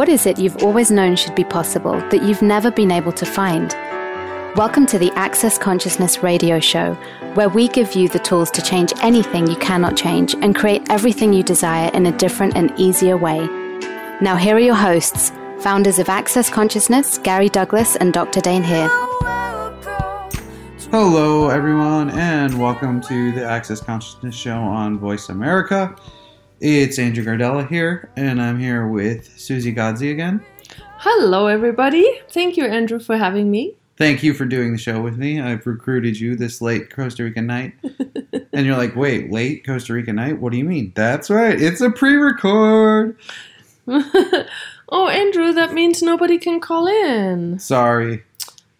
What is it you've always known should be possible that you've never been able to find? Welcome to the Access Consciousness radio show, where we give you the tools to change anything you cannot change and create everything you desire in a different and easier way. Now, here are your hosts, founders of Access Consciousness, Gary Douglas and Dr. Dain Heer. Hello, everyone, and welcome to the Access Consciousness Show on Voice America. It's Andrew Gardella here, and I'm here with Susie Godzi again. Hello, everybody. Thank you, Andrew, for having me. Thank you for doing the show with me. I've recruited you this late Costa Rican night. and you're like, wait, late Costa Rican night? What do you mean? That's right, it's a pre record. oh, Andrew, that means nobody can call in. Sorry.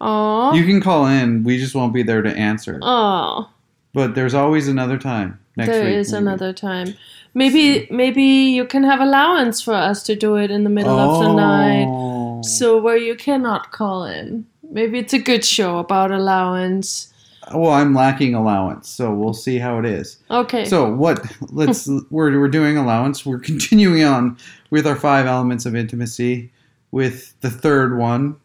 Aw. You can call in, we just won't be there to answer. Aw. But there's always another time. Next There week, is maybe. another time. Maybe maybe you can have allowance for us to do it in the middle of the night. Oh. So where you cannot call in. Maybe it's a good show about allowance. Well, I'm lacking allowance, so we'll see how it is. Okay. So what? Let's we're we're doing allowance. We're continuing on with our five elements of intimacy. With the third one,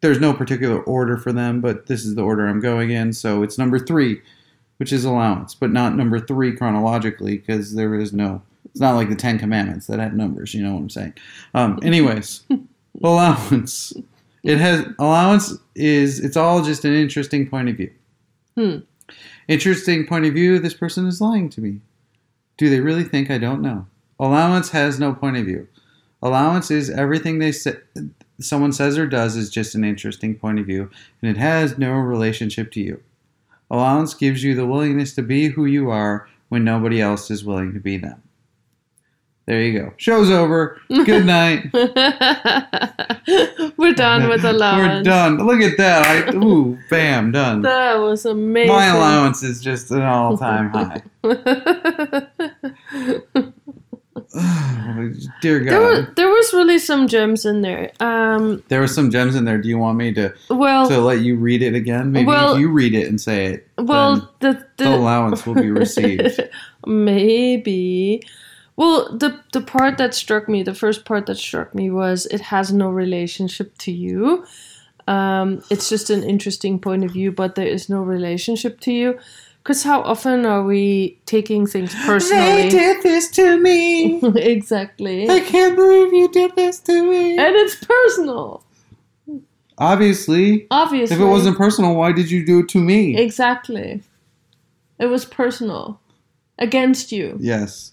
there's no particular order for them, but this is the order I'm going in. So it's number three, which is allowance, but not number three chronologically because there is no. It's not like the Ten Commandments that have numbers. You know what I'm saying? Um, anyways, allowance. It has allowance is it's all just an interesting point of view. Hmm. Interesting point of view. This person is lying to me. Do they really think I don't know? Allowance has no point of view. Allowance is everything they say, someone says or does is just an interesting point of view, and it has no relationship to you. Allowance gives you the willingness to be who you are when nobody else is willing to be them. There you go. Show's over. Good night. We're done with allowance. We're done. Look at that. I, ooh, bam, done. That was amazing. My allowance is just an all-time high. Dear God. there, were, there was really some gems in there. Um, There were some gems in there. Do you want me to, well, to let you read it again? Maybe Well- if you read it and say it, well, the, the the allowance will be received. Maybe. Well, the the part that struck me, the first part that struck me was it has no relationship to you. Um, it's just an interesting point of view, but there is no relationship to you. Because how often are we taking things personally? They did this to me. exactly. I can't believe you did this to me. And it's personal. Obviously, Obviously. if it wasn't personal, why did you do it to me? Exactly. It was personal. Against you. yes.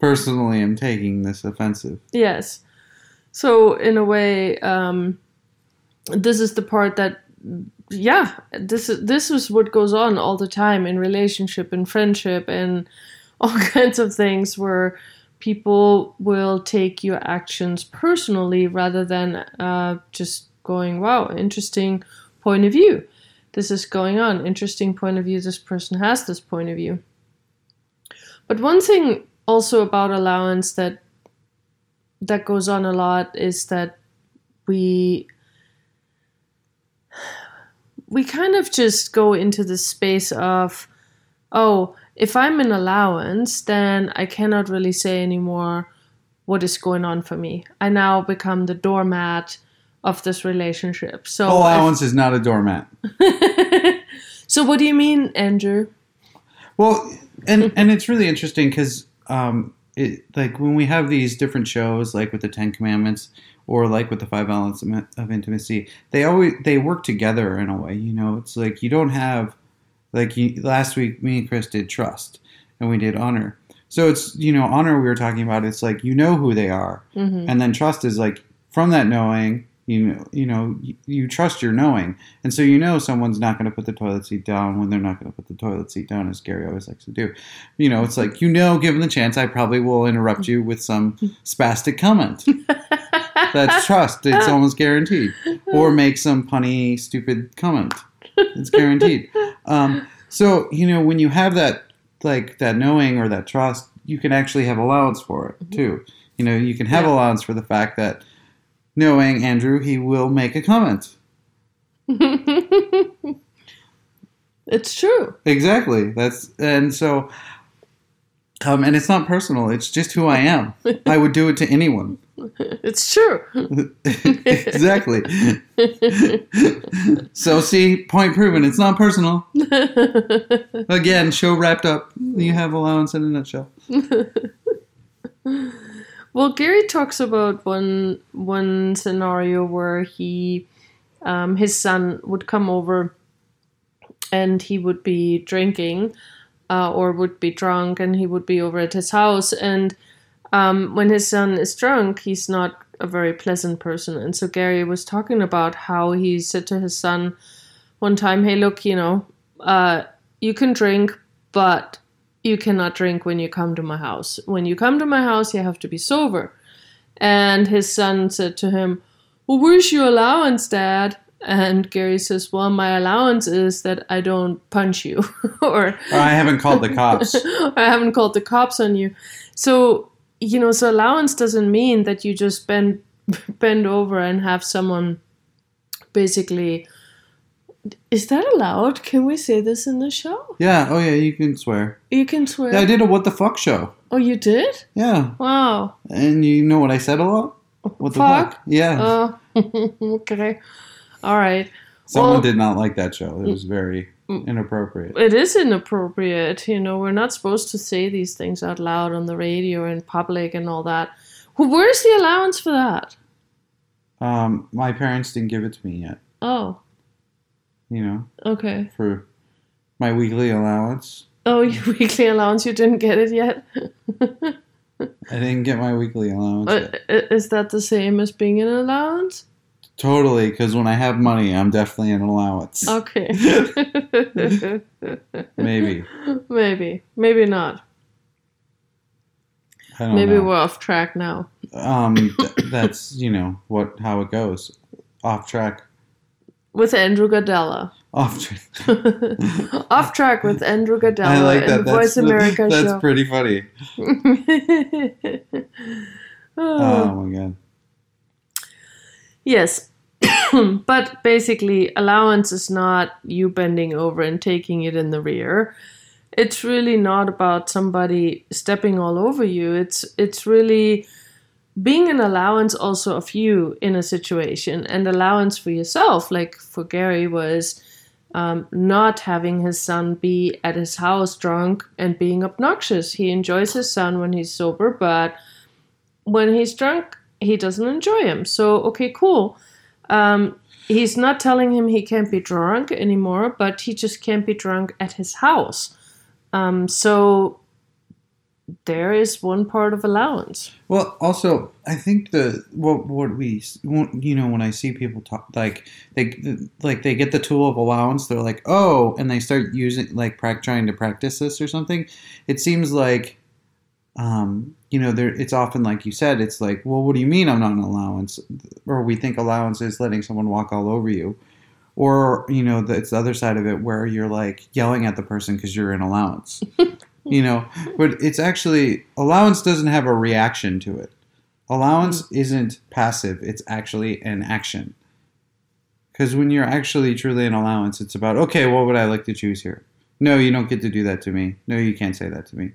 Personally, I'm taking this offensive. Yes. So in a way, um, this is the part that, yeah, this is this is what goes on all the time in relationship and friendship and all kinds of things where people will take your actions personally rather than uh, just going, wow, interesting point of view. This is going on. Interesting point of view. This person has this point of view. But one thing also about allowance that that goes on a lot is that we we kind of just go into the space of oh if i'm an allowance then i cannot really say anymore what is going on for me. I now become the doormat of this relationship. So Allowance is not a doormat. so what do you mean andrew? Well, and and it's really interesting because um, it like when we have these different shows, like with the Ten Commandments or like with the Five Elements of Intimacy, they always they work together in a way. You know, it's like you don't have like you, last week, me and Chris did trust, and we did honor. So it's you know honor we were talking about. It's like you know who they are, Mhm. and then trust is like from that knowing. You know, you know, you, you trust your knowing, and so you know someone's not going to put the toilet seat down when they're not going to put the toilet seat down, as Gary always likes to do. You know, it's like you know, given the chance, I probably will interrupt you with some spastic comment. That's trust; it's almost guaranteed. Or make some punny, stupid comment. It's guaranteed. Um, so you know, when you have that, like that knowing or that trust, you can actually have allowance for it too. You know, you can have Yeah. allowance for the fact that knowing Andrew, he will make a comment. it's true Exactly. That's and so Um, and it's not personal. It's just who I am. I would do it to anyone. It's true. exactly. so see, point proven. It's not personal. Again, show wrapped up. You have allowance in a nutshell. Well, Gary talks about one one scenario where he, um, his son would come over, and he would be drinking, uh, or would be drunk, and he would be over at his house. And um, when his son is drunk, he's not a very pleasant person. And so Gary was talking about how he said to his son one time, "Hey, look, you know, uh, you can drink, but." You cannot drink when you come to my house. When you come to my house, you have to be sober. And his son said to him, Well, where's your allowance, Dad? And Gary says, Well, my allowance is that I don't punch you, or Or I haven't called the cops. I haven't called the cops on you. So, you know, so allowance doesn't mean that you just bend bend over and have someone basically is that allowed? Can we say this in the show? Yeah. Oh yeah. You can swear. You can swear. Yeah, I did a what the fuck show. Oh, you did? Yeah. Wow. And you know what I said a lot? What the Fuck? Yeah. Oh, okay. All right. Someone well- did not like that show. It was very inappropriate. It is inappropriate. You know, we're not supposed to say these things out loud on the radio in public and all that. Where's the allowance for that? Um, my parents didn't give it to me yet. Oh, You know, okay. for my weekly allowance. Oh, your weekly allowance, you didn't get it yet? I didn't get my weekly allowance. Uh, is that the same as being an allowance? Totally, because when I have money, I'm definitely an allowance. Okay. Maybe. Maybe. Maybe not. Maybe know. we're off track now. Um, th- that's you know what how it goes. Off track. With Andrew Gardella. Off track. off track with Andrew Gardella I like and that. the That's Voice America that's show. pretty funny. Oh. Oh my god. Yes. but basically, allowance is not you bending over and taking it in the rear. It's really not about somebody stepping all over you. It's it's really being an allowance also of you in a situation and allowance for yourself. Like for Gary was um, not having his son be at his house drunk and being obnoxious. He enjoys his son when he's sober, but when he's drunk, he doesn't enjoy him. So, okay, cool. Um, he's not telling him he can't be drunk anymore, but he just can't be drunk at his house. Um, so, there is one part of allowance. Well, also, I think the what what we you know when I see people talk like they like they get the tool of allowance, they're like, oh, and they start using like trying to practice this or something. It seems like, um, you know, there it's often like you said, it's like, well, what do you mean I'm not an allowance? Or we think allowance is letting someone walk all over you. Or you know, the, it's the other side of it where you're like yelling at the person because you're an allowance. you know but it's actually allowance doesn't have a reaction to it. Allowance isn't passive it's actually an action. Because when you're actually truly an allowance it's about okay what would i like to choose here? No you don't get to do that to me. No you can't say that to me.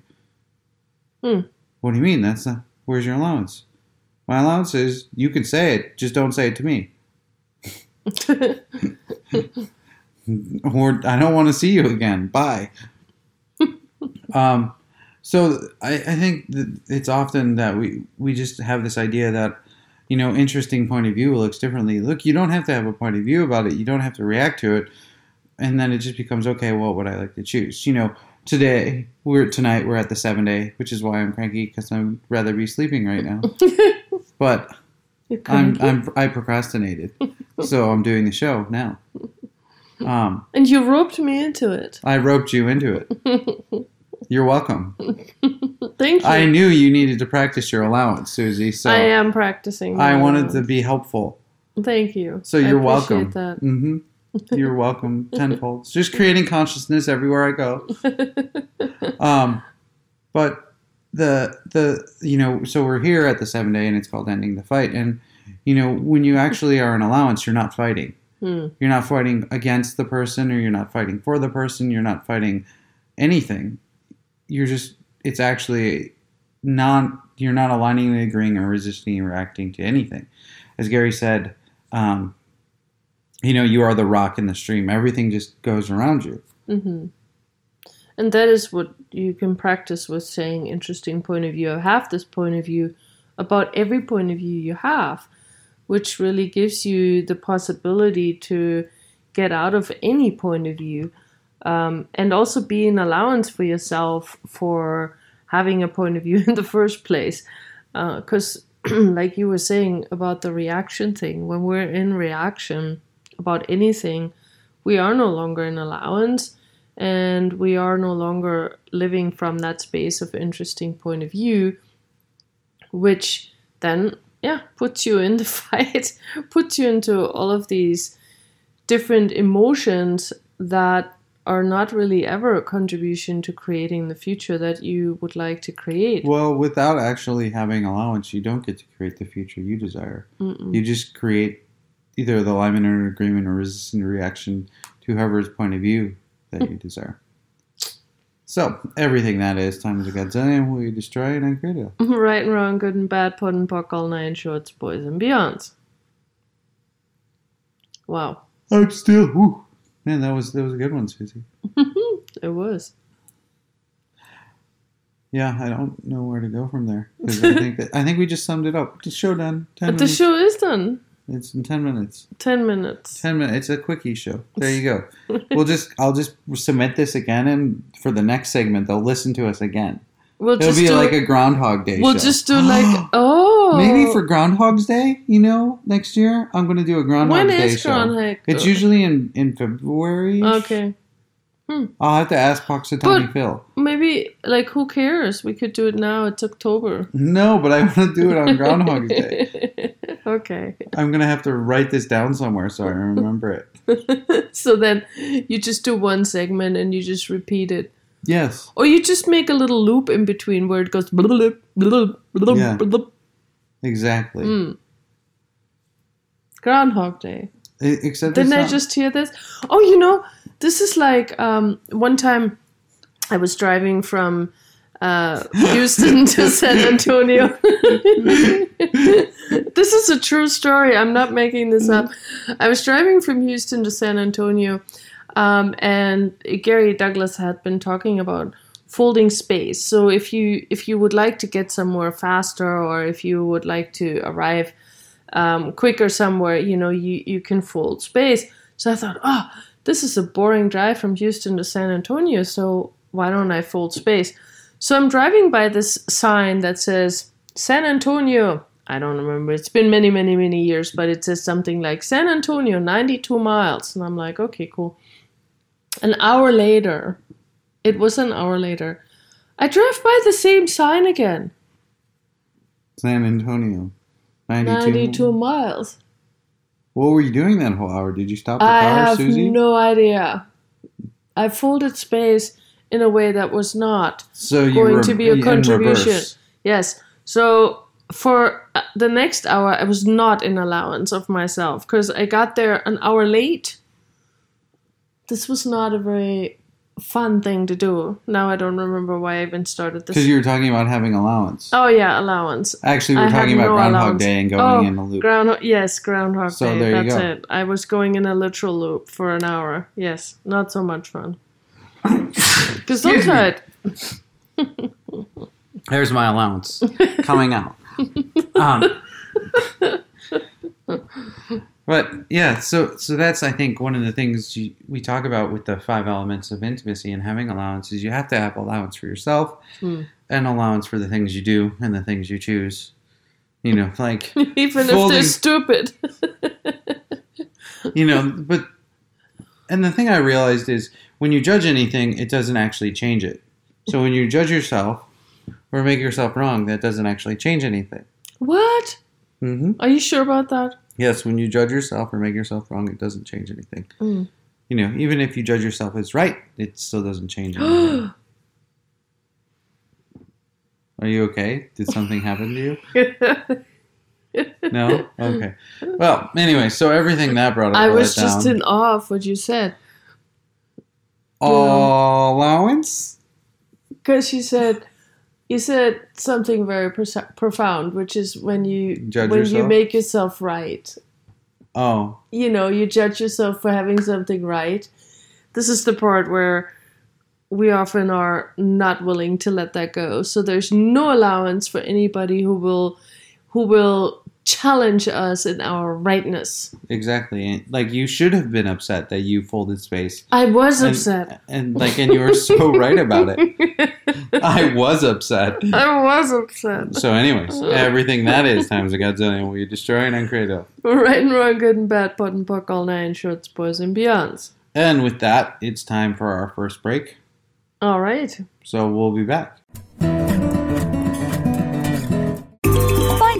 Hmm. what do you mean? That's not where's your allowance? My allowance is you can say it just don't say it to me. Or I don't want to see you again. Bye. Um, so I, I think it's often that we we just have this idea that you know interesting point of view looks differently. Look, you don't have to have a point of view about it. You don't have to react to it, and then it just becomes okay. Well, what would I like to choose? You know, today we're tonight we're at the seven day, which is why I'm cranky because I'd rather be sleeping right now. but I'm. I'm I procrastinated, so I'm doing the show now. Um, and you roped me into it. I roped you into it. You're welcome. Thank you. I knew you needed to practice your allowance, Susie. So I am practicing. I wanted to be helpful. Thank you. So you're welcome. hmm You're welcome tenfold. Just creating consciousness everywhere I go. Um, but the the you know so we're here at the seven day and it's called ending the fight and you know when you actually are an allowance you're not fighting Hmm. you're not fighting against the person or you're not fighting for the person you're not fighting anything you're just it's actually not you're not aligning, agreeing, or resisting or reacting to anything. As Gary said, um, you know, you are the rock in the stream. Everything just goes around you. hmm And that is what you can practice with saying interesting point of view. I have this point of view about every point of view you have, which really gives you the possibility to get out of any point of view um, and also be an allowance for yourself for having a point of view in the first place. Because, like you were saying about the reaction thing, when we're in reaction about anything, we are no longer in allowance and we are no longer living from that space of interesting point of view, which then, yeah, puts you in the fight, puts you into all of these different emotions that are not really ever a contribution to creating the future that you would like to create. Well, without actually having allowance, you don't get to create the future you desire. Mm-mm. You just create either the alignment or agreement or resistant reaction to whoever's point of view that you desire. So, everything that is times a godzillion, we destroy it and create it. right and wrong, good and bad, POD and POC, all nine shorts, boys and beyonds. Wow, I'm still. Whew. Man, that was that was a good one, Susie. it was. Yeah, I don't know where to go from there because I think that I think we just summed it up. The show done. Ten But the show is done. It's in ten minutes. 10 minutes. Ten minutes. It's a quickie show. There you go. we'll just I'll just submit this again, and for the next segment, they'll listen to us again. We'll It'll just be do, like a Groundhog Day. We'll show. just do like, oh. Maybe oh. for Groundhog's Day. You know, next year I'm going to do a Groundhog's When Day is show. Groundhog? It's usually in in February. Okay. Hmm. I'll have to ask Punxsutawney Phil. Maybe, like, who cares? We could do it now. It's October. No, but I want to do it on Groundhog's Day. okay. I'm gonna have to write this down somewhere so I remember it. so then you just do one segment and you just repeat it. Yes. Or you just make a little loop in between where it goes blub, blub, blub, Yeah. blub. Exactly. Mm. Groundhog Day. Except Didn't I not- just hear this? Oh, you know, this is like um, one time I was driving from uh, Houston to San Antonio. this is a true story. I'm not making this up. I was driving from Houston to San Antonio, um, and Gary Douglas had been talking about folding space. So if you if you would like to get somewhere faster, or if you would like to arrive um, quicker somewhere, you know, you, you can fold space. So I thought, oh, this is a boring drive from Houston to San Antonio, so why don't I fold space? So I'm driving by this sign that says San Antonio. I don't remember. It's been many, many, many years, but it says something like San Antonio, 92 miles. And I'm like, okay, cool. An hour later, it was an hour later, I drove by the same sign again. San Antonio. 92. 92 miles. What were you doing that whole hour? Did you stop the I car, have Susie? no idea. I folded space in a way that was not so going were to be a contribution. Yes. So for uh, the next hour, I was not in allowance of myself because I got there an hour late. This was not a very fun thing to do. Now I don't remember why I even started this. Because you were talking about having allowance. oh yeah, allowance. Actually, we're had talking about no Groundhog allowance. Day and going oh, in a loop. Groundhog, yes, Groundhog So Day. there you That's go. it. I was going in a literal loop for an hour. Yes, not so much fun. Gesundheit. There's my allowance coming out. Um, but yeah, so so that's I think one of the things you, we talk about with the five elements of intimacy and having allowance is you have to have allowance for yourself Hmm. and allowance for the things you do and the things you choose. You know, like Even if they're stupid. you know, but and the thing I realized is when you judge anything, it doesn't actually change it. So when you judge yourself or make yourself wrong, that doesn't actually change anything. what? hmm Are you sure about that? Yes, when you judge yourself or make yourself wrong, it doesn't change anything. Mm. You know, even if you judge yourself as right, it still doesn't change anything. Are you okay? Did something happen to you? No? Okay. Well, anyway, so everything that brought up I was just down. in awe of what you said. allowance. Because she said, you said something very pro- profound, which is when you Judge when you make yourself right. Oh, You know, you judge yourself for having something right. This is the part where we often are not willing to let that go. So there's no allowance for anybody who will who will challenge us in our rightness. exactly. Like you should have been upset that you folded space. I was And- upset. And like, and you were so right about it. I was upset. I was upset. So, anyways, everything that is times a godzillion will you destroy and uncreate. Right and wrong, good and bad, POD and POC, all nine shorts, boys and beyonds. And with that, it's time for our first break. All right. So we'll be back.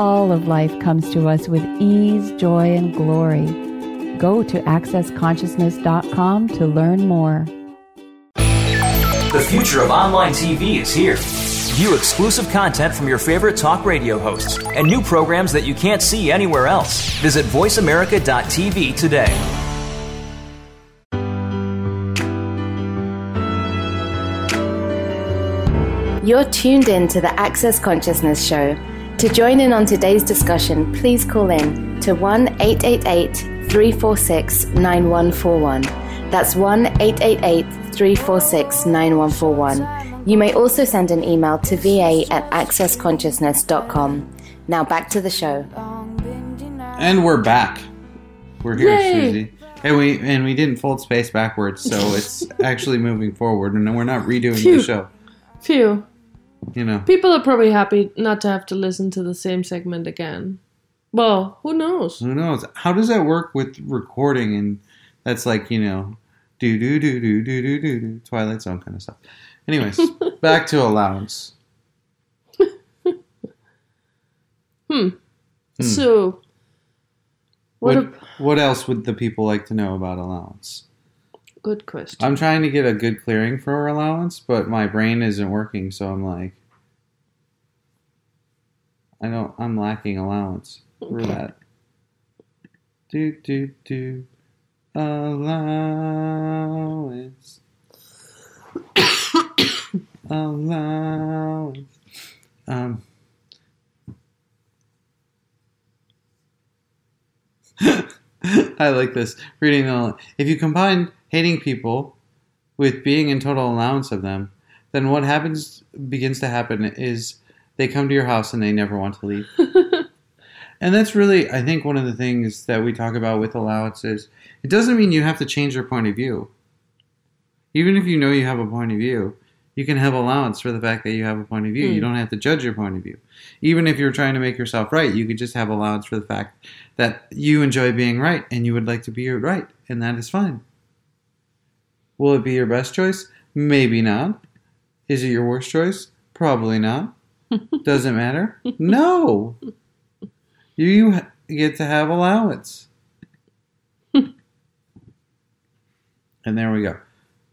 All of life comes to us with ease, joy, and glory. Go to AccessConsciousness.com to learn more. The future of online TV is here. View exclusive content from your favorite talk radio hosts and new programs that you can't see anywhere else. Visit VoiceAmerica.tv today. You're tuned in to the Access Consciousness Show. To join in on today's discussion, please call in to 1 888 346 9141. That's 1 888 346 9141. You may also send an email to va at accessconsciousness.com. Now back to the show. And we're back. We're here, Yay! Susie. And we and we didn't fold space backwards, so it's actually moving forward, and we're not redoing Phew. the show. Phew. You know, People are probably happy not to have to listen to the same segment again. Well, who knows? who knows? How does that work with recording? And that's like you know, do do do do do do do do Twilight Zone kind of stuff. Anyways, back to allowance. Hmm. So, what What a what else would the people like to know about allowance? Good question. I'm trying to get a good clearing for allowance, but my brain isn't working, so I'm like, I don't. I'm lacking allowance for that. Do do do, allowance, allowance. Um. I like this reading. The, if you combine hating people with being in total allowance of them, then what happens begins to happen is they come to your house and they never want to leave. and that's really, I think, one of the things that we talk about with allowances. It doesn't mean you have to change your point of view. Even if you know you have a point of view, you can have allowance for the fact that you have a point of view. You Mm. don't have to judge your point of view. Even if you're trying to make yourself right, you could just have allowance for the fact that you enjoy being right and you would like to be right, and that is fine. Will it be your best choice? Maybe not. Is it your worst choice? Probably not. Does it matter? No. You get to have allowance. And there we go.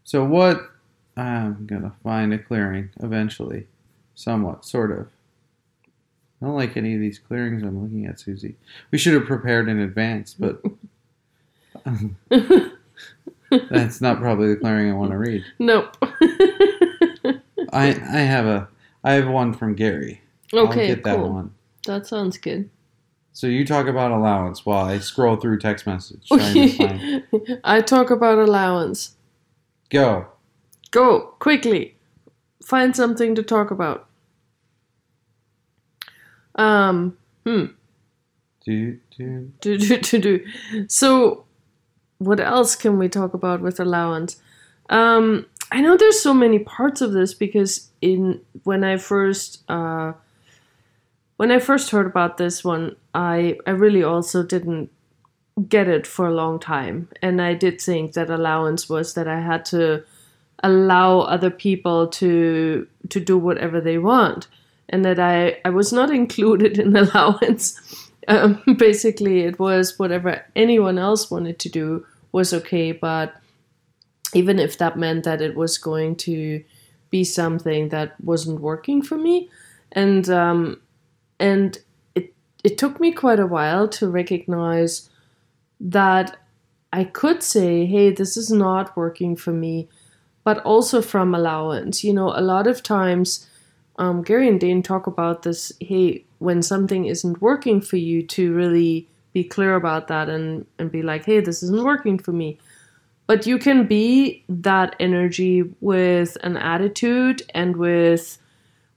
So what? I'm gonna find a clearing eventually, somewhat, sort of. I don't like any of these clearings I'm looking at, Susie. We should have prepared in advance, but that's not probably the clearing I want to read. Nope. I I have a I have one from Gary. I'll okay, get that cool. one. That sounds good. So you talk about allowance while I scroll through text message trying to find. I talk about allowance. Go. Go quickly. Find something to talk about. Um. Hmm. Do. do do do do. So, what else can we talk about with allowance? Um, I know there's so many parts of this because in when I first uh, when I first heard about this one, I I really also didn't get it for a long time, and I did think that allowance was that I had to allow other people to to do whatever they want, and that I I was not included in allowance. Um, basically, it was whatever anyone else wanted to do was okay, but even if that meant that it was going to be something that wasn't working for me, and um, and it it took me quite a while to recognize that I could say, hey, this is not working for me, but also from allowance. You know, a lot of times, um, Gary and Dain talk about this, hey, when something isn't working for you, to really be clear about that and, and be like, hey, this isn't working for me. But you can be that energy with an attitude and with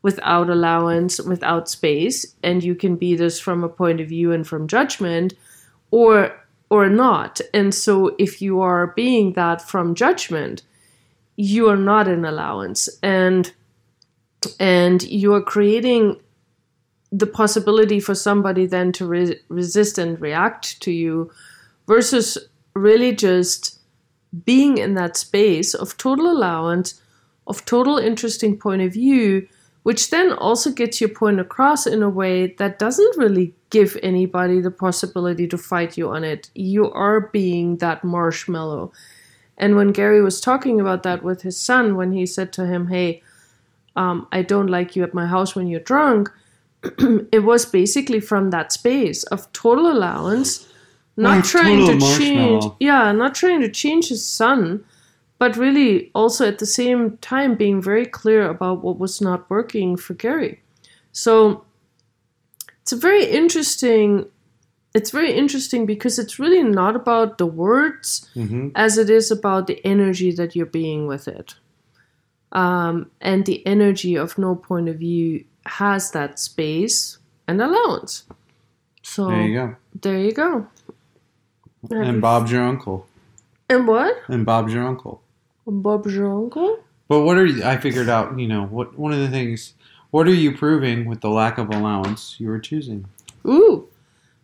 without allowance, without space, and you can be this from a point of view and from judgment, or or not. And so if you are being that from judgment, you are not in allowance. And and you are creating the possibility for somebody then to re- resist and react to you versus really just being in that space of total allowance of total interesting point of view which then also gets your point across in a way that doesn't really give anybody the possibility to fight you on it. You are being that marshmallow. And when gary was talking about that with his son when he said to him hey um, i don't like you at my house when you're drunk it was basically from that space of total allowance, not Like trying to change. Yeah, not trying to change his son, but really also at the same time being very clear about what was not working for Gary. So it's a very interesting. It's very interesting because it's really not about the words hmm as it is about the energy that you're being with it. Um, and the energy of no point of view has that space and allowance. So There you go. there you go. And Bob's your uncle. And what? And Bob's your uncle. Bob's your uncle? But what are you? I figured out. You know what? One of the things. What are you proving with the lack of allowance you are choosing? Ooh,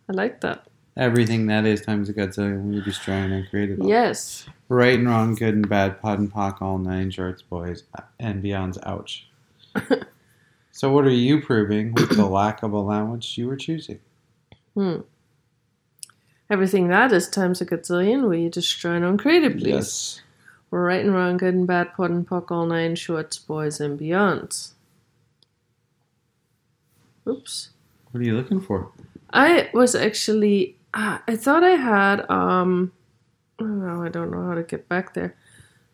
I like that. Everything that is times a godzillion. We destroy and uncreate it all. Yes. Right and wrong, good and bad, POD and POC, all nine shorts, boys, and beyond's. Ouch. so what are you proving with the lack of allowance you were choosing? Hmm. Everything that is times a gazillion, we destroy and uncreate it, please. Yes. Right and wrong, good and bad, POD and POC, all nine shorts, boys, and beyonds. Oops. What are you looking for? I was actually ah, I thought I had um oh, no, I don't know how to get back there.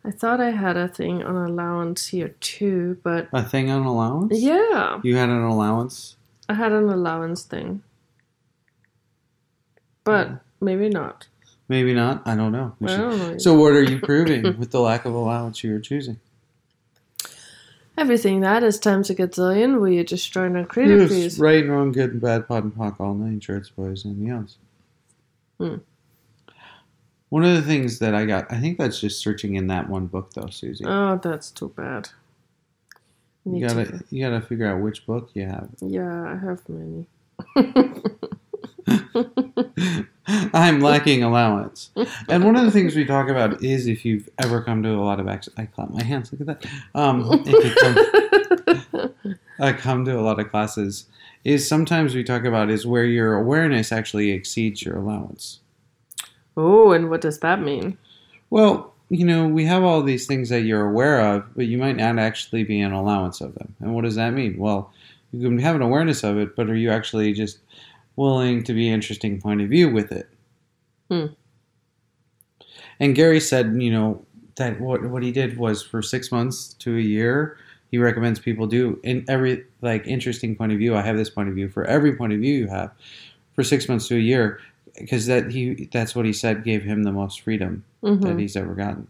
I thought I had a thing on allowance here too, but A thing on allowance? yeah, You had an allowance? I had an allowance thing. But maybe not. Maybe not. I don't know. I don't know. So what are you proving with the lack of allowance you were choosing? Everything that is times a gazillion, will you uncreate it, Yes, please? right and wrong, good and bad, POD and POC, all nine shorts, boys, and beyonds. Hmm. One of the things that I got, I think that's just searching in that one book, though, Susie. Oh, that's too bad. you gotta, to- you gotta figure out which book you have. yeah, I have many. I'm lacking allowance. And one of the things we talk about is if you've ever come to a lot of ac- I clap my hands. Look at that. Um, if you come, I come to a lot of classes, is sometimes we talk about is where your awareness actually exceeds your allowance. oh, and what does that mean? Well, you know, we have all these things that you're aware of, but you might not actually be an allowance of them. And what does that mean? Well, you can have an awareness of it, but are you actually just willing to be interesting point of view with it? Hmm. And Gary said, you know, that what what he did was for six months to a year, he recommends people do in every like interesting point of view. I have this point of view for every point of view you have for six months to a year, because that he that's what he said gave him the most freedom Mm-hmm. that he's ever gotten.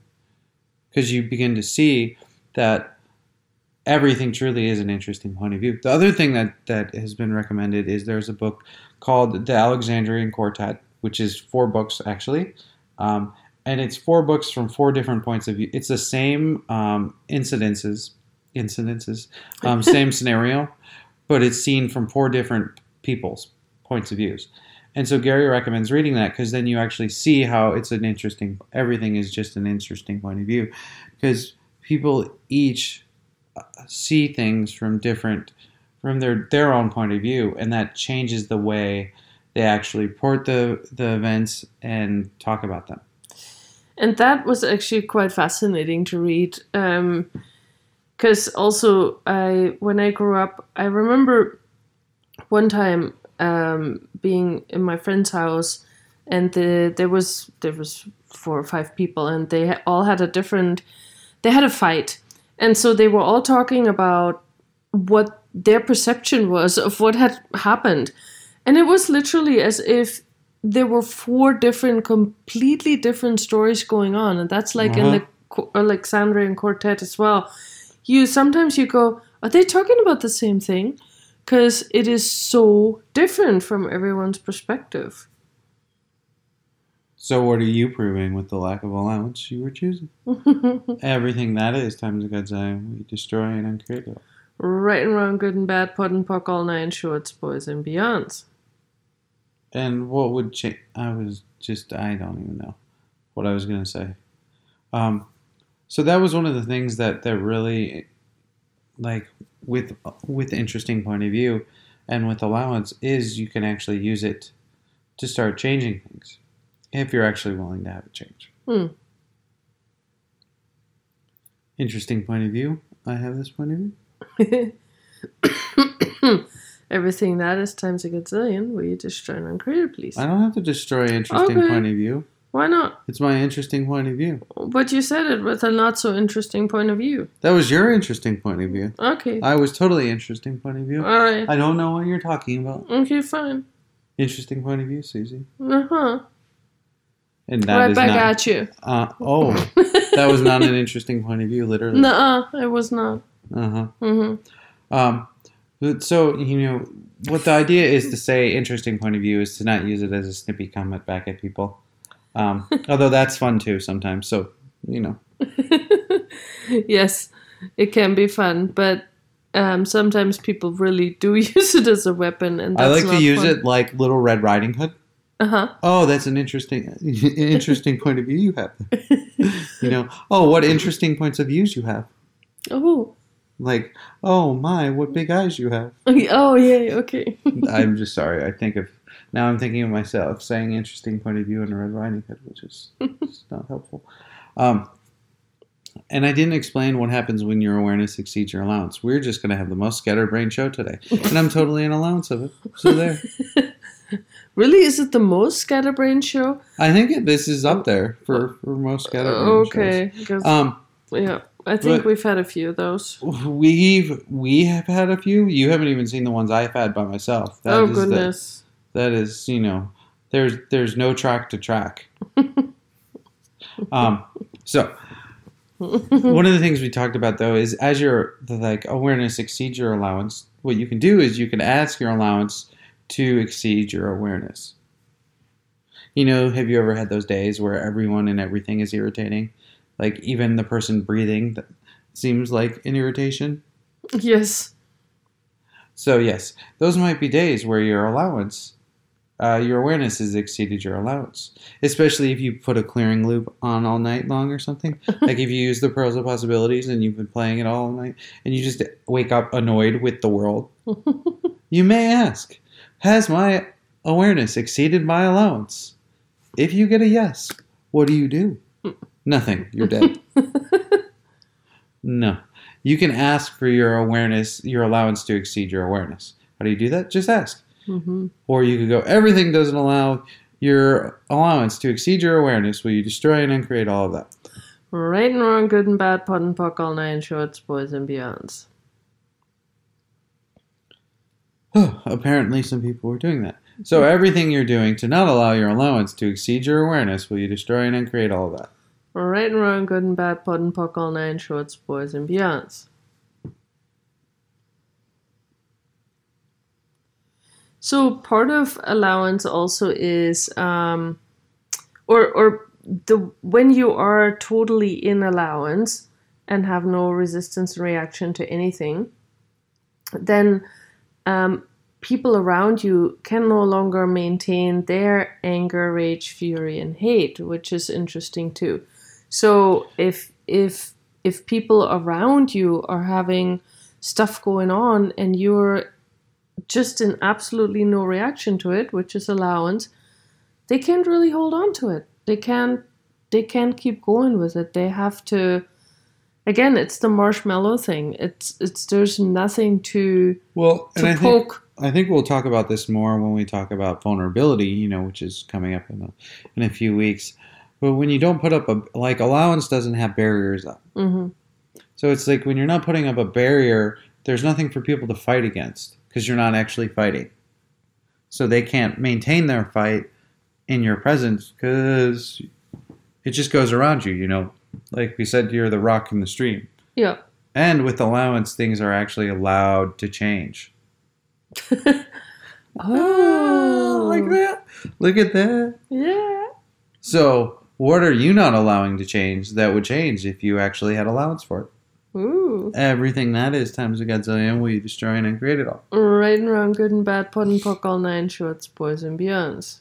Because you begin to see that everything truly is an interesting point of view. The other thing that, that has been recommended is there's a book called The Alexandrian Quartet, which is four books actually. Um, and it's four books from four different points of view. It's the same um, incidences, incidences, um, same scenario, but it's seen from four different people's points of views. And so Gary recommends reading that because then you actually see how it's an interesting. Everything is just an interesting point of view, because people each uh, see things from different, from their their own point of view, and that changes the way they actually report the the events and talk about them. and that was actually quite fascinating to read because also i when i grew up i remember one time um, being in my friend's house and the, there was there was four or five people and they all had a different they had a fight. And so they were all talking about what their perception was of what had happened. And it was literally as if there were four different completely different stories going on. And that's like in the Qu- alexandrian quartet as well you sometimes you go are they talking about the same thing because it is so different from everyone's perspective So what are you proving with the lack of allowance you were choosing? Everything that is times God's eye, we destroy and uncreate it. right and wrong good and bad POD and POC all nine shorts boys and beyonds And what would change? I was just, I don't even know what I was going to say. Um, so that was one of the things that, that really, like, with with interesting point of view and with allowance, is you can actually use it to start changing things if you're actually willing to have it change. Hmm. Interesting point of view. I have this point of view. everything that is times a gazillion will you destroy and uncreate please I don't have to destroy interesting Okay. point of view. Why not It's my interesting point of view. but you said it with a not so interesting point of view That was your interesting point of view. okay I was totally interesting point of view. all right I don't know what you're talking about. okay fine Interesting point of view, Susie. uh-huh And that right is back not. at you Uh, oh, that was not an interesting point of view, literally. Nuh-uh, it was not Uh huh. Mm-hmm. Um, so you know what the idea is to say interesting point of view is to not use it as a snippy comment back at people. Um, although that's fun too sometimes. So you know, yes, it can be fun, but um, sometimes people really do use it as a weapon, and I like to use fun. it like Little Red Riding Hood. Uh huh. Oh, that's an interesting, interesting point of view you have. you know, oh, what interesting points of views you have. Oh. Like, oh my, what big eyes you have. Oh yeah. Okay. I'm just sorry. I think of now. I'm thinking of myself saying interesting point of view in a Red Riding Hood, which is not helpful. Um, and I didn't explain what happens when your awareness exceeds your allowance. We're just going to have the most scatterbrained show today, and I'm totally an allowance of it. So there. really, is it the most scatterbrained show? I think it, this is up there for, for most scatterbrained okay, shows. Um, yeah, I think we've had a few of those. we've we have had a few. You haven't even seen the ones I've had by myself. That oh is the- goodness. That is you know there's there's no track to track. Um so one of the things we talked about though is as your the, like awareness exceeds your allowance what you can do is you can ask your allowance to exceed your awareness. You know have you ever had those days where everyone and everything is irritating? Like even the person breathing that seems like an irritation? Yes. so yes, those might be days where your allowance, uh, your awareness has exceeded your allowance. Especially if you put a clearing loop on all night long or something. like if you use the pearls of possibilities and you've been playing it all night, and you just wake up annoyed with the world. you may ask, has my awareness exceeded my allowance? If you get a yes, what do you do? Nothing. You're dead. no. You can ask for your awareness, your allowance to exceed your awareness. How do you do that? Just ask. Mm-hmm. Or you could go, everything doesn't allow your allowance to exceed your awareness. Will you destroy and uncreate all of that? Right and wrong, good and bad, POD and POC, all nine shorts, boys and beyonds. Apparently, some people were doing that. So, everything you're doing to not allow your allowance to exceed your awareness, will you destroy and uncreate all of that? Right and wrong, good and bad, POD and POC, all nine shorts, boys and beyonds. So part of allowance also is, um, or or the when you are totally in allowance and have no resistance reaction to anything, then um, people around you can no longer maintain their anger, rage, fury, and hate, which is interesting too. So if if if people around you are having stuff going on and you're just in absolutely no reaction to it, which is allowance, they can't really hold on to it. They can't they can't keep going with it. They have to again, it's the marshmallow thing. It's it's there's nothing to well to I poke. Think, I think we'll talk about this more when we talk about vulnerability, you know, which is coming up in a, in a few weeks. But when you don't put up a like allowance doesn't have barriers up. hmm So it's like when you're not putting up a barrier, there's nothing for people to fight against because you're not actually fighting. So they can't maintain their fight in your presence because it just goes around you, you know. Like we said, you're the rock in the stream. Yeah. And with allowance, things are actually allowed to change. Ah, oh, like that. Look at that. Yeah. So, what are you not allowing to change that would change if you actually had allowance for it? Ooh. Everything that is times a godzillion will you destroy and create it all. Right and wrong, good and bad, POD and POC, all nine shorts, boys and beyonds.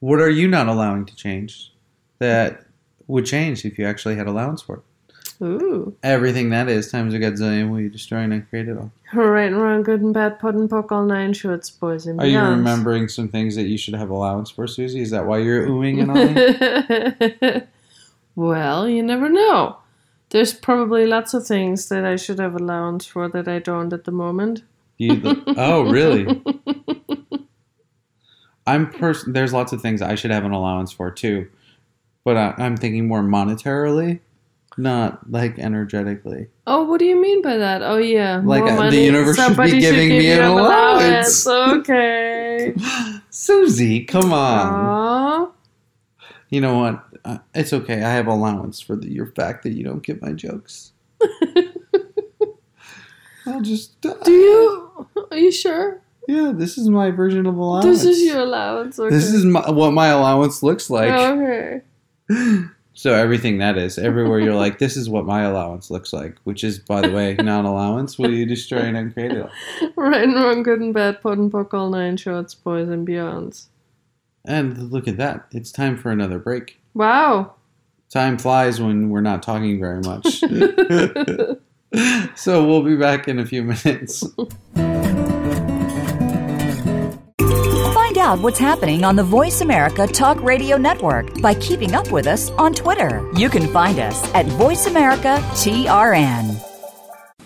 What are you not allowing to change that would change if you actually had allowance for it? Ooh. Everything that is times a godzillion will you destroy and create it all. Right and wrong, good and bad, POD and POC, all nine shorts, boys and beyonds. Are you remembering some things that you should have allowance for, Susie? Is that why you're oohing and ahhing? well, you never know. There's probably lots of things that I should have allowance for that I don't at the moment. You, oh, really? I'm pers- There's lots of things I should have an allowance for too, but I, I'm thinking more monetarily, not like energetically. Oh, what do you mean by that? Oh, yeah. Like, uh, the universe should be Somebody giving give me an allowance. Okay. Susie, come on. Aww. You know what? Uh, it's okay. I have allowance for the, your fact that you don't get my jokes. I'll just. Uh, Do you? Are you sure? Yeah, this is my version of allowance. This is your allowance. Okay. This is my, what my allowance looks like. okay. So everything that is, everywhere you're like, this is what my allowance looks like, which is, by the way, not allowance. Will you destroy and uncreate it? all? Right and wrong, good and bad, POD and POC, all nine shorts, boys and beyonds. And look at that. It's time for another break. Wow. Time flies when we're not talking very much. so we'll be back in a few minutes. Find out what's happening on the Voice America Talk Radio Network by keeping up with us on Twitter. You can find us at Voice America TRN.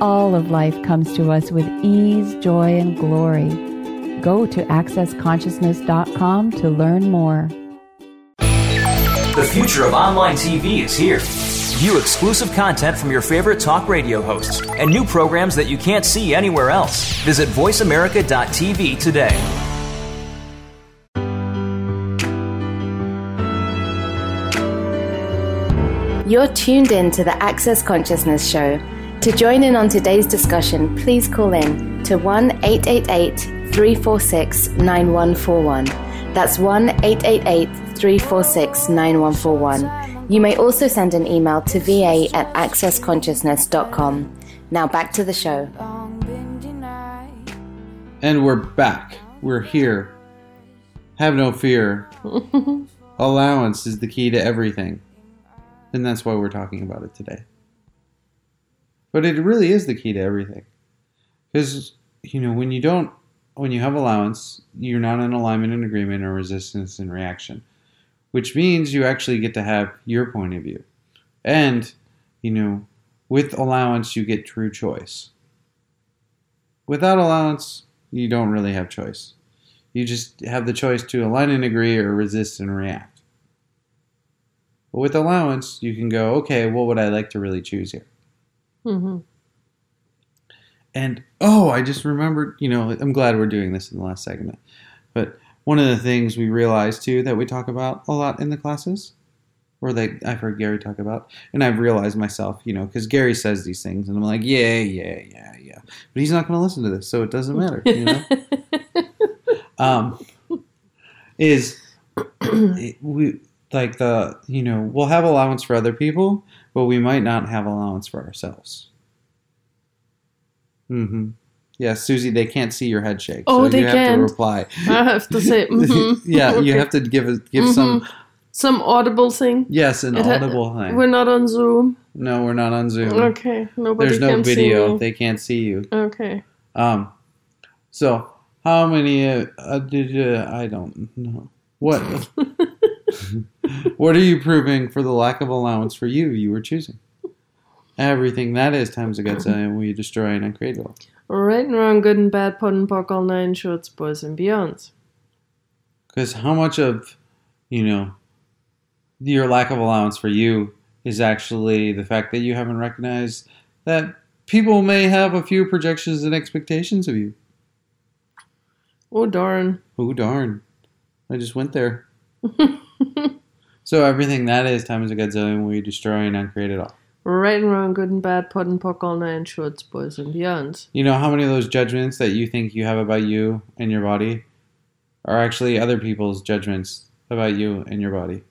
All of life comes to us with ease, joy, and glory. Go to AccessConsciousness.com to learn more. The future of online TV is here. View exclusive content from your favorite talk radio hosts and new programs that you can't see anywhere else. Visit VoiceAmerica.tv today. You're tuned in to the Access Consciousness Show. To join in on today's discussion, please call in to 1 888 346 9141. That's 1 888 346 9141. You may also send an email to va at accessconsciousness.com. Now back to the show. And we're back. We're here. Have no fear. Allowance is the key to everything. And that's why we're talking about it today. But it really is the key to everything. Because, you know, when you don't, when you have allowance, you're not in alignment and agreement or resistance and reaction, which means you actually get to have your point of view. And, you know, with allowance, you get true choice. Without allowance, you don't really have choice. You just have the choice to align and agree or resist and react. But with allowance, you can go, okay, what would I like to really choose here? Mm-hmm. And oh, I just remembered, you know, I'm glad we're doing this in the last segment. But one of the things we realized too that we talk about a lot in the classes, or that I've heard Gary talk about, and I've realized myself, you know, because Gary says these things, and I'm like, yeah, yeah, yeah, yeah. But he's not going to listen to this, so it doesn't matter, you know? um, is it, we like the you know we'll have allowance for other people but we might not have allowance for ourselves mm-hmm yeah susie they can't see your head shake Oh, so they you have can't. to reply I have to say, mhm. yeah you have to give a, give some some audible thing. yes an It ha- audible thing We're not on Zoom. no we're not on zoom Okay, nobody there's no video see me. they can't see you Okay. um so how many uh, uh, did uh, i don't know what what are you proving for the lack of allowance for you? You were choosing. Everything that is times a godzillion will you destroy and uncreate it all Right and wrong, good and bad, POD and POC, all nine shorts, boys and beyonds. because how much of you know your lack of allowance for you is actually the fact that you haven't recognized that people may have a few projections and expectations of you. Oh darn. oh darn. I just went there so everything that is times a godzillion will you destroy and uncreate it all Right and wrong, good and bad, POD and POC, all nine shorts, boys and beyonds. You know how many of those judgments that you think you have about you and your body are actually other people's judgments about you and your body?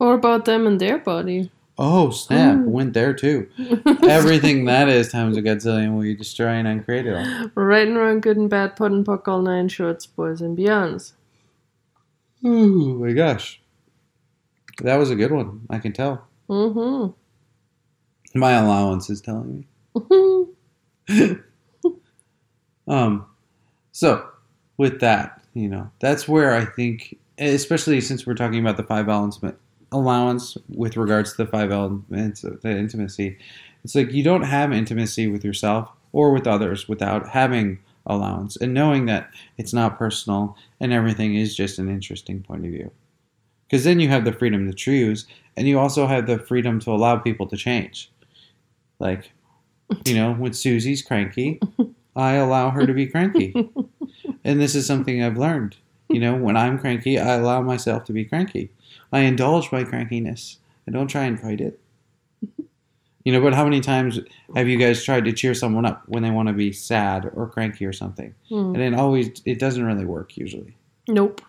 Or about them and their body. Oh, snap. Ooh. Went there too. Everything that is times a godzillion will you destroy and uncreate it all. Right and wrong, good and bad, POD and POC, all nine shorts, boys and beyonds. Oh my gosh. That was a good one. I can tell. Mm-hmm. My allowance is telling me. Um, so with that, you know, that's where I think, especially since we're talking about the five elements allowance with regards to the five elements of the intimacy, it's like you don't have intimacy with yourself or with others without having allowance and knowing that it's not personal and everything is just an interesting point of view. Because then you have the freedom to choose and you also have the freedom to allow people to change. Like, you know, when Susie's cranky, I allow her to be cranky. and this is something I've learned. You know, when I'm cranky, I allow myself to be cranky. I indulge my crankiness. I don't try and fight it. You know, but how many times have you guys tried to cheer someone up when they want to be sad or cranky or something? Hmm. And it always it doesn't really work usually. Nope.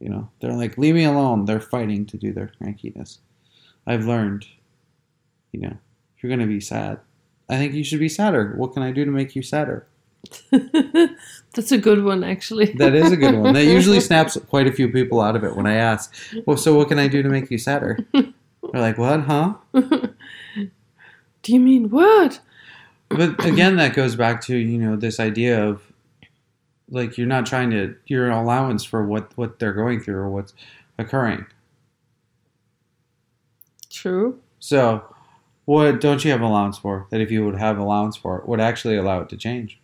You know, they're like, leave me alone. They're fighting to do their crankiness. I've learned, you know, if you're going to be sad, I think you should be sadder. What can I do to make you sadder? That's a good one, actually. That is a good one. That usually snaps quite a few people out of it when I ask, well, so what can I do to make you sadder? They're like, what, huh? do you mean what? But again, that goes back to you know this idea of like you're not trying to your allowance for what what they're going through or what's occurring. True. So, what don't you have allowance for? That if you would have allowance for it, would actually allow it to change.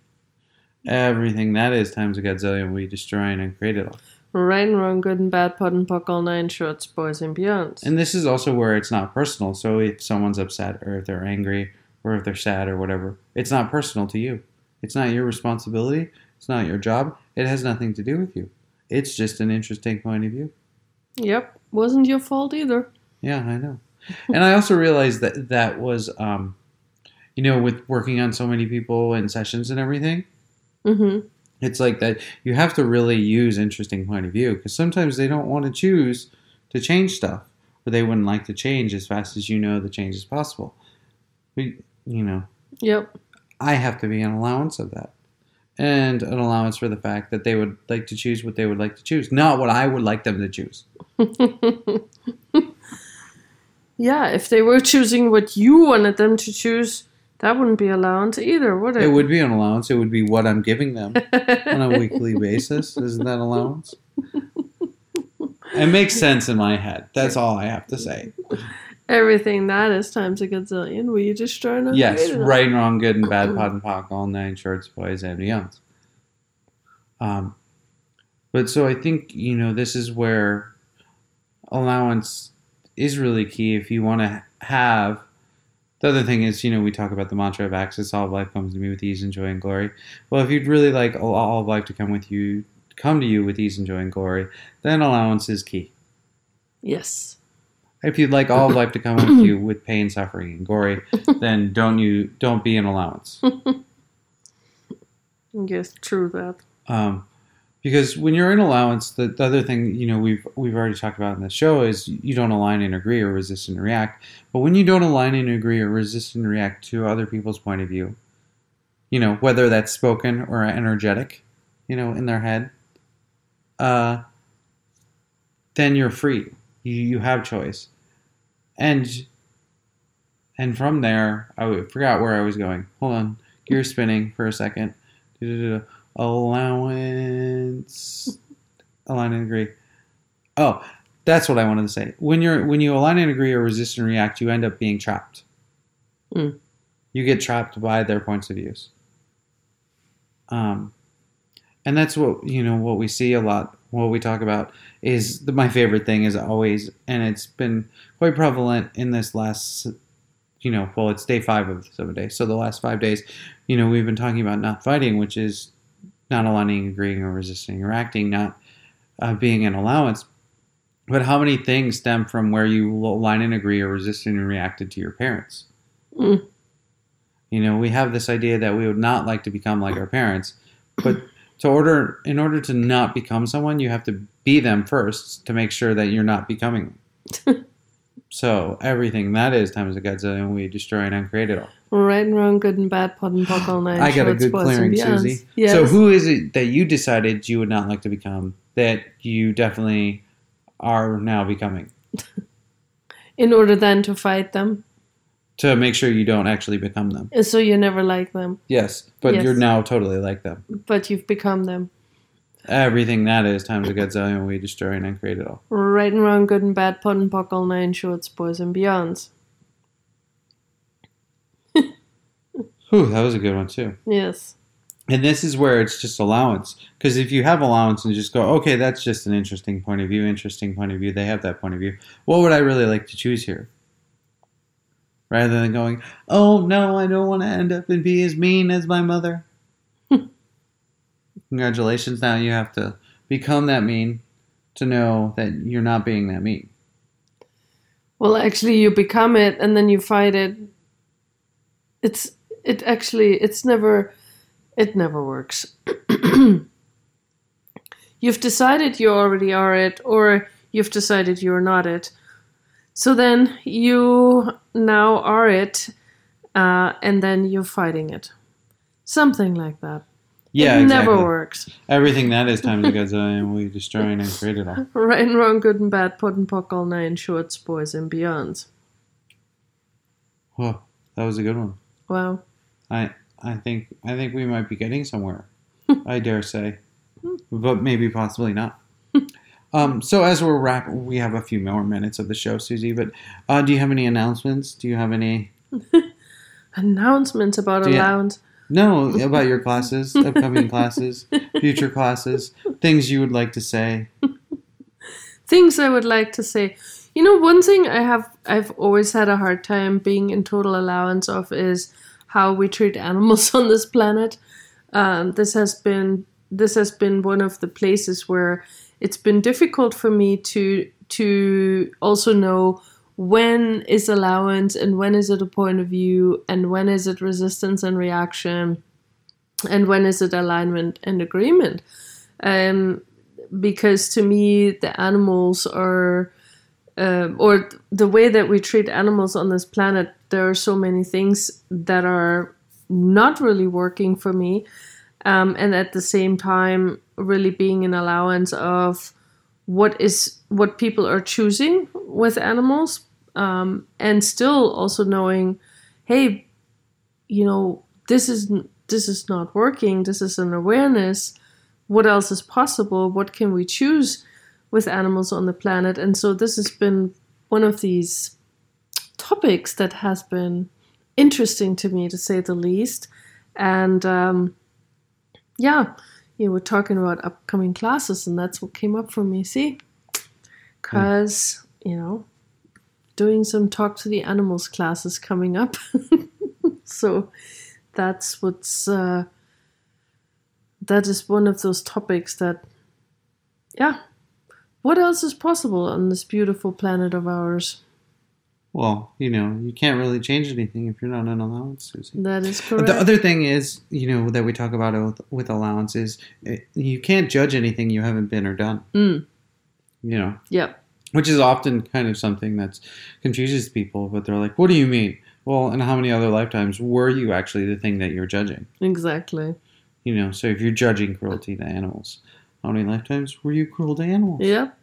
Everything that is times a godzillion we destroy and create it all. Right and wrong, good and bad, POD and POC, all nine shorts, boys and beyonds. And this is also where it's not personal. So if someone's upset or if they're angry or if they're sad or whatever, it's not personal to you. It's not your responsibility. It's not your job. It has nothing to do with you. It's just an interesting point of view. Yep, wasn't your fault either. Yeah, I know. and I also realized that that was, um, you know, with working on so many people and sessions and everything, Mm-hmm. it's like that you have to really use interesting point of view because sometimes they don't want to choose to change stuff or they wouldn't like to change as fast as you know the change is possible. We, you know, Yep. I have to be an allowance of that. And an allowance for the fact that they would like to choose what they would like to choose, not what I would like them to choose. Yeah, if they were choosing what you wanted them to choose, that wouldn't be an allowance either, would it? It would be an allowance. It would be what I'm giving them on a weekly basis. Isn't that allowance? It makes sense in my head. That's all I have to say. Everything that is times a gazillion. Will you destroy and Yes, right and wrong, good and bad, POD and POC, all nine shorts, boys and beyonds. Um, but so I think you know this is where allowance is really key if you want to have. The other thing is, you know, we talk about the mantra of access. All of life comes to me with ease and joy and glory. Well, if you'd really like all- all of life to come with you, come to you with ease and joy and glory, then allowance is key. Yes. If you'd like all of life to come with you with pain, suffering, and glory, then don't you don't be an allowance. Yes, true that. Um, because when you're in allowance, the, the other thing you know we've we've already talked about in the show is you don't align and agree or resist and react. But when you don't align and agree or resist and react to other people's point of view, you know whether that's spoken or energetic, you know in their head, uh, then you're free. You you have choice, and and from there I forgot where I was going. Hold on, gear spinning for a second. Allowance. Align and agree. Oh, that's what I wanted to say. When you're when you align and agree or resist and react, you end up being trapped. Mm. You get trapped by their points of views. Um, and that's what you know. What we see a lot. What we talk about is the, my favorite thing is always, and it's been quite prevalent in this last. You know, well, it's day five of the seven days. So the last five days, you know, we've been talking about not fighting, which is not aligning, agreeing, or resisting or acting, not uh, being an allowance. But how many things stem from where you align and agree or resist and reacted to your parents? Mm. You know, we have this idea that we would not like to become like our parents, but to order, in order to not become someone, you have to be them first to make sure that you're not becoming them. so everything that is times a godzillion, we destroy and uncreate it all. Right and wrong, good and bad, POD and POC, all nine I got a good clearing. Susie. Yes. So who is it that you decided you would not like to become that you definitely are now becoming In order then to fight them, to make sure you don't actually become them? so you never like them, Yes, but Yes. you're now totally like them. but you've become them. Everything that is times a godzillion, we destroy and uncreate it all. Right and wrong, good and bad, POD and POC, all nine shorts, boys and beyonds. Whew, that was a good one too. Yes. And this is where it's just allowance. Because if you have allowance and just go, okay, that's just an interesting point of view, interesting point of view, they have that point of view. What would I really like to choose here? Rather than going, oh no, I don't want to end up and be as mean as my mother. Congratulations, now you have to become that mean to know that you're not being that mean. Well, actually, you become it, and then you fight it. It's it actually it's never it never works. you've decided you already are it, or you've decided you're not it. So then you now are it, uh, and then you're fighting it. Something like that. Yeah, it exactly. never works. Everything that is times a godzillion, we destroy and create it all. Right and wrong, good and bad, POD and POC, all nine shorts, boys and beyonds. Whoa. That was a good one. Wow. I I think I think we might be getting somewhere. I dare say, but maybe possibly not. Um, so as we're wrap, we have a few more minutes of the show, Susie. But uh, do you have any announcements? Do you have any? Announcements about allowance. No, about your classes, upcoming classes, future classes, things you would like to say. Things I would like to say. You know, one thing I have I've always had a hard time being in total allowance of is how we treat animals on this planet. Um, this has been this has been one of the places where it's been difficult for me to to also know when is allowance and when is it a point of view and when is it resistance and reaction and when is it alignment and agreement. Um, because to me the animals are um, or the way that we treat animals on this planet there are so many things that are not really working for me. Um, and at the same time really being an allowance of what is what people are choosing with animals um, and still also knowing hey you know this is this is not working this is an awareness what else is possible what can we choose with animals on the planet? And so this has been one of these topics that has been interesting to me to say the least. And um, yeah you were talking about upcoming classes and that's what came up for me see? Because you know doing some talk to the animals classes coming up. So that's what's uh, that is one of those topics that yeah. What else is possible on this beautiful planet of ours Well, you know, you can't really change anything if you're not an allowance, Susie. that is But correct the other thing is, you know, that we talk about with, with allowance is eh, you can't judge anything you haven't been or done. Mm. You know, yep which is often kind of something that confuses people. But they're like, "What do you mean?" Well, in how many other lifetimes were you actually the thing that you're judging? exactly You know, so if you're judging cruelty to animals, how many lifetimes were you cruel to animals? yep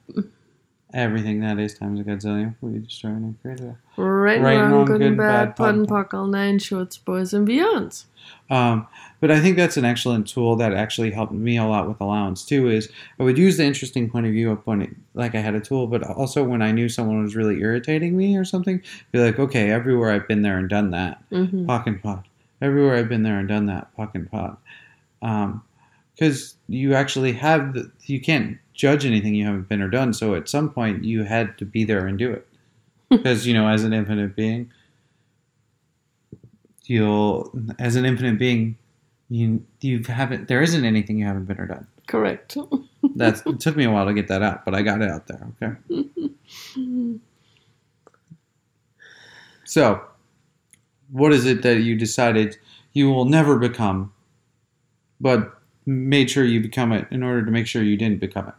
Everything that is times a godzillion. We destroy and create it. right, Right, wrong, wrong, good, and bad, bad, POD, POC, all nine shorts boys and beyonds Um, but I think that's an excellent tool that actually helped me a lot with allowance too. Is I would use the interesting point of view of when it, like I had a tool, but also when I knew someone was really irritating me or something, be like, okay, everywhere I've been there and done that, Mhm. POC and POD. Everywhere I've been there and done that, POC and POD. Because you actually have the, you can't judge anything you haven't been or done. So at some point you had to be there and do it. Because you know, as an infinite being, you'll as an infinite being you you haven't there isn't anything you haven't been or done correct that's it took me a while to get that out but i got it out there okay so what is it that you decided you will never become but made sure you become it in order to make sure you didn't become it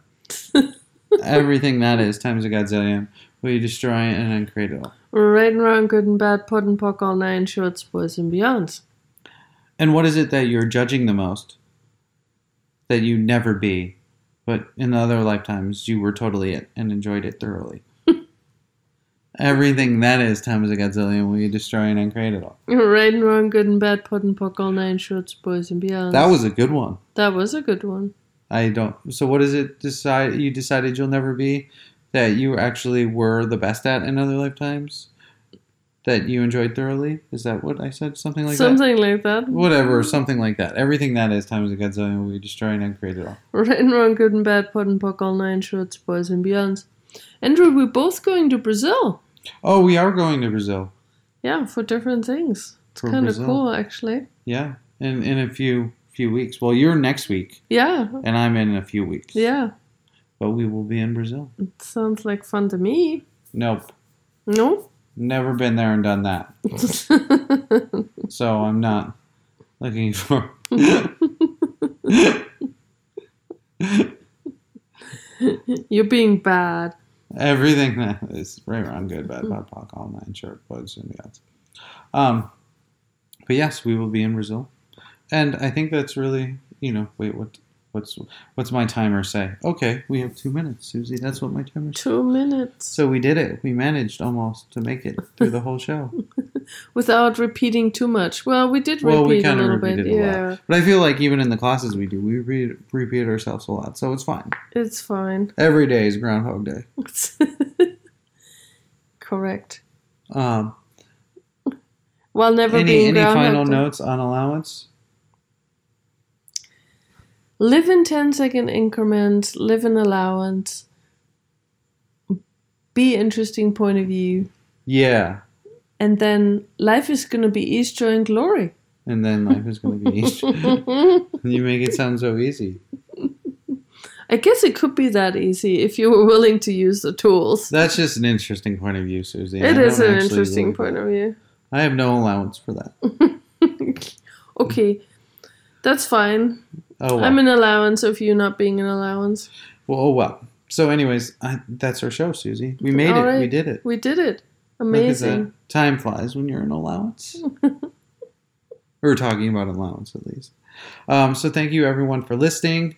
everything that is times a godzillion will you destroy and then create it all right and wrong good and bad POD and POC all nine shorts boys and beyonds And what is it that you're judging the most that you never be, but in other lifetimes you were totally it and enjoyed it thoroughly? Everything that is times a gazillion will you destroy and uncreate it all. right and wrong good and bad POD and POC all nine shorts boys and beyonds That was a good one. that was a good one I don't. So what is it? Decide you decided you'll never be that you actually were the best at in other lifetimes that you enjoyed thoroughly. Is that what I said? Something like that. something like that Whatever, something like that. Everything that is times a gazillion will you destroy and uncreate it all. Right and wrong, good and bad, POD and POC, all nine shorts, boys and beyonds. Andrew, we're both going to Brazil. Oh, we are going to Brazil. Yeah, for different things. It's kind of cool, actually. Yeah, in in a few few weeks. Well, you're next week, Yeah, and I'm in a few weeks. yeah. but we will be in Brazil. It sounds like fun to me. Nope, No? never been there and done that. So I'm not looking for. You're being bad. Everything that is right around good, bad, bad, pock, all nine short, buds, and beyonds. Um, but yes, we will be in Brazil, and I think that's really, you know, wait, what, what's, what's my timer say? Okay, we have two minutes, Susie. That's what my timer says. Two minutes. So we did it. We managed almost to make it through the whole show. without repeating too much. Well, we did repeat we a little bit. Yeah, lot. But I feel like even in the classes we do, we repeat, repeat ourselves a lot, so it's fine. it's fine. Every day is Groundhog Day. Correct. Um, While never any being any final Day. notes on allowance? Live in 10 second increments, live in allowance, be interesting point of view, Yeah, and then life is going to be East joy and glory. and then life is going to be easy. you make it sound so easy. I guess it could be that easy if you were willing to use the tools. That's just an interesting point of view, Susie. It I is an interesting believe point of view. I have no allowance for that. Okay, that's fine. Oh well. I'm an allowance of you not being an allowance. well, oh well. So, anyways, I, that's our show, Susie. We made All it. We did it. We did it. Amazing. Time flies when you're an allowance. We're talking about allowance at least. Um, so thank you everyone for listening.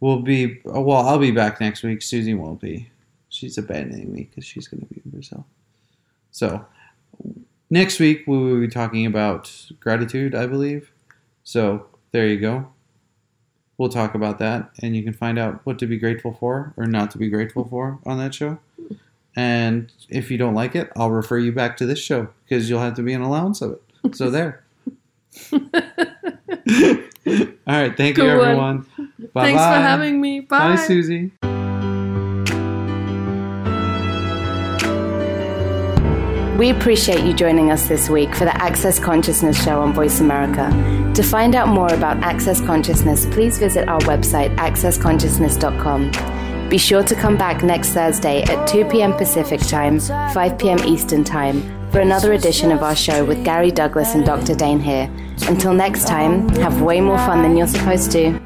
We'll be oh, well. I'll be back next week. Susie won't be. She's abandoning me because she's going to be in Brazil. So next week we will be talking about gratitude, I believe. So there you go. We'll talk about that, and you can find out what to be grateful for or not to be grateful for on that show. And if you don't like it, I'll refer you back to this show because you'll have to be an allowance of it. So there. All right. Thank you, Good one. everyone. Bye Thanks for having me. Bye. Bye, Susie. We appreciate you joining us this week for the Access Consciousness Show on Voice America. To find out more about Access Consciousness, please visit our website, accessconsciousness.com. Be sure to come back next Thursday at 2 p.m. Pacific Time, 5 p.m. Eastern Time, for another edition of our show with Gary Douglas and Dr. Dain Heer. Until next time, have way more fun than you're supposed to.